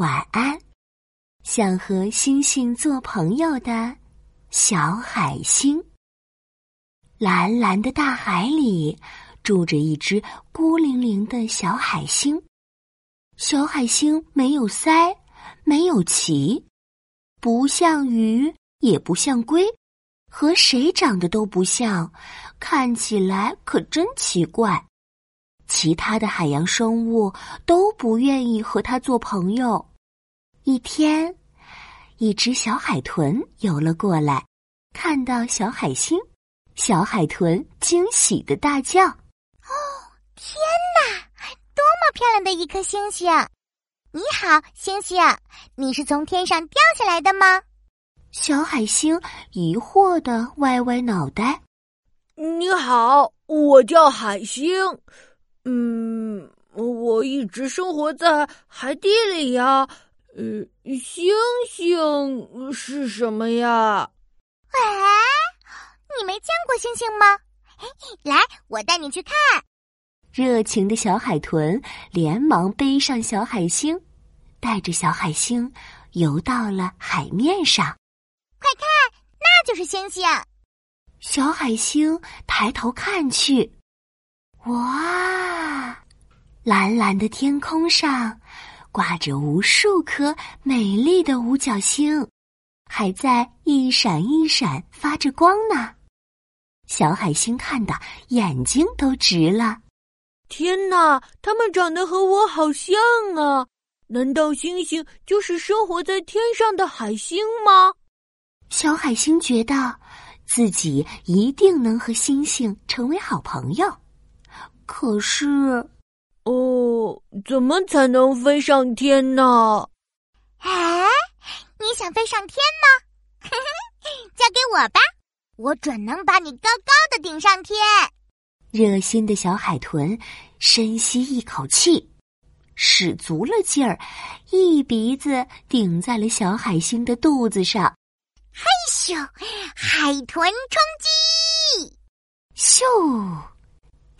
晚安，想和星星做朋友的小海星。蓝蓝的大海里住着一只孤零零的小海星。小海星没有鳃，没有鳍，不像鱼，也不像龟，和谁长得都不像，看起来可真奇怪。其他的海洋生物都不愿意和它做朋友。一天，一只小海豚游了过来，看到小海星，小海豚惊喜的大叫：“哦，天哪！多么漂亮的一颗星星！你好，星星，你是从天上掉下来的吗？”小海星疑惑的歪歪脑袋：“你好，我叫海星。”嗯，我一直生活在海底里呀。呃，星星是什么呀？哎，你没见过星星吗？来，我带你去看。热情的小海豚连忙背上小海星，带着小海星游到了海面上。快看，那就是星星。小海星抬头看去。哇，蓝蓝的天空上挂着无数颗美丽的五角星，还在一闪一闪发着光呢。小海星看的眼睛都直了。天哪，它们长得和我好像啊！难道星星就是生活在天上的海星吗？小海星觉得自己一定能和星星成为好朋友。可是，哦，怎么才能飞上天呢？哎，你想飞上天吗？交给我吧，我准能把你高高的顶上天。热心的小海豚深吸一口气，使足了劲儿，一鼻子顶在了小海星的肚子上。嘿咻，海豚冲击！咻。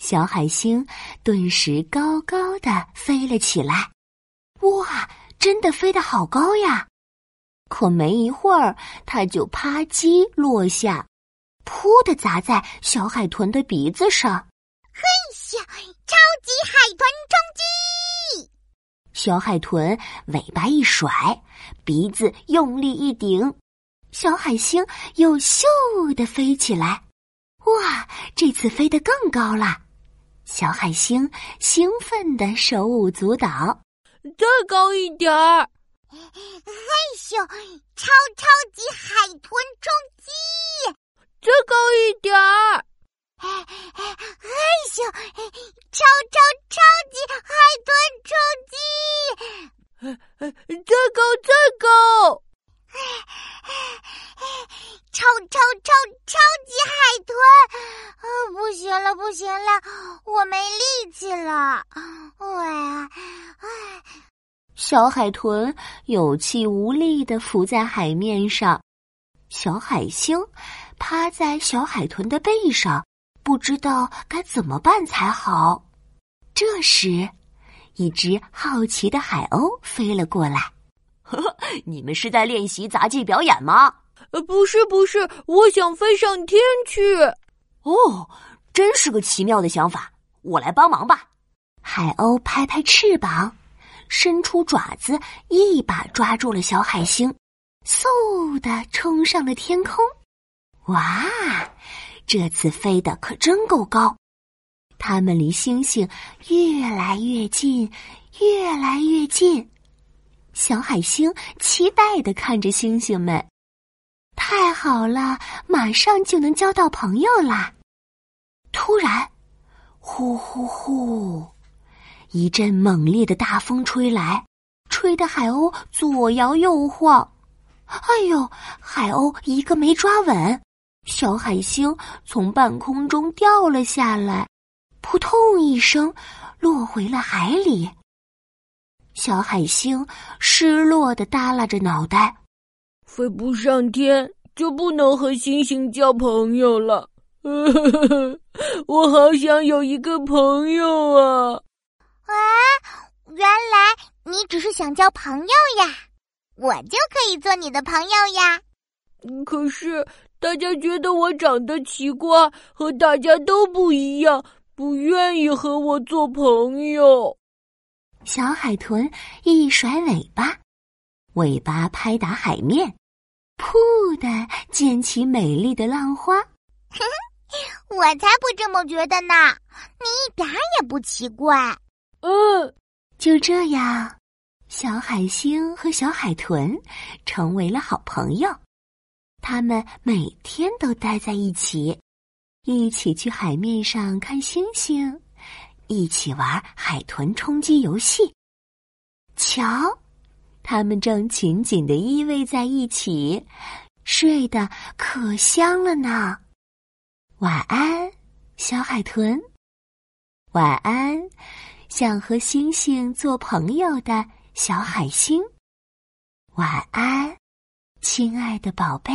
小海星顿时高高的飞了起来，哇，真的飞得好高呀！可没一会儿，它就啪叽落下，噗的砸在小海豚的鼻子上。嘿咻，超级海豚冲击！小海豚尾巴一甩，鼻子用力一顶，小海星又咻的飞起来。哇，这次飞得更高了！小海星兴奋的手舞足蹈，再高一点儿！嘿咻，超超级海豚冲击！再高一点儿！嘿咻，超超超级海豚冲击！再高再高！超超超超级海豚！啊，不行了，不行了，我没力气了！喂，小海豚有气无力的浮在海面上，小海星趴在小海豚的背上，不知道该怎么办才好。这时，一只好奇的海鸥飞了过来。呵呵，你们是在练习杂技表演吗？呃，不是，不是，我想飞上天去。哦，真是个奇妙的想法，我来帮忙吧。海鸥拍拍翅膀，伸出爪子，一把抓住了小海星，嗖的冲上了天空。哇，这次飞得可真够高！它们离星星越来越近，越来越近。小海星期待的看着星星们，太好了，马上就能交到朋友啦！突然，呼呼呼，一阵猛烈的大风吹来，吹得海鸥左摇右晃。哎呦，海鸥一个没抓稳，小海星从半空中掉了下来，扑通一声，落回了海里。小海星失落的耷拉着脑袋，飞不上天就不能和星星交朋友了。我好想有一个朋友啊！啊，原来你只是想交朋友呀，我就可以做你的朋友呀。可是大家觉得我长得奇怪，和大家都不一样，不愿意和我做朋友。小海豚一甩尾巴，尾巴拍打海面，噗的溅起美丽的浪花。我才不这么觉得呢！你一点也不奇怪。嗯，就这样，小海星和小海豚成为了好朋友。他们每天都待在一起，一起去海面上看星星，一起玩海豚冲击游戏。瞧，他们正紧紧的依偎在一起，睡得可香了呢。晚安，小海豚。晚安，想和星星做朋友的小海星。晚安。亲爱的宝贝。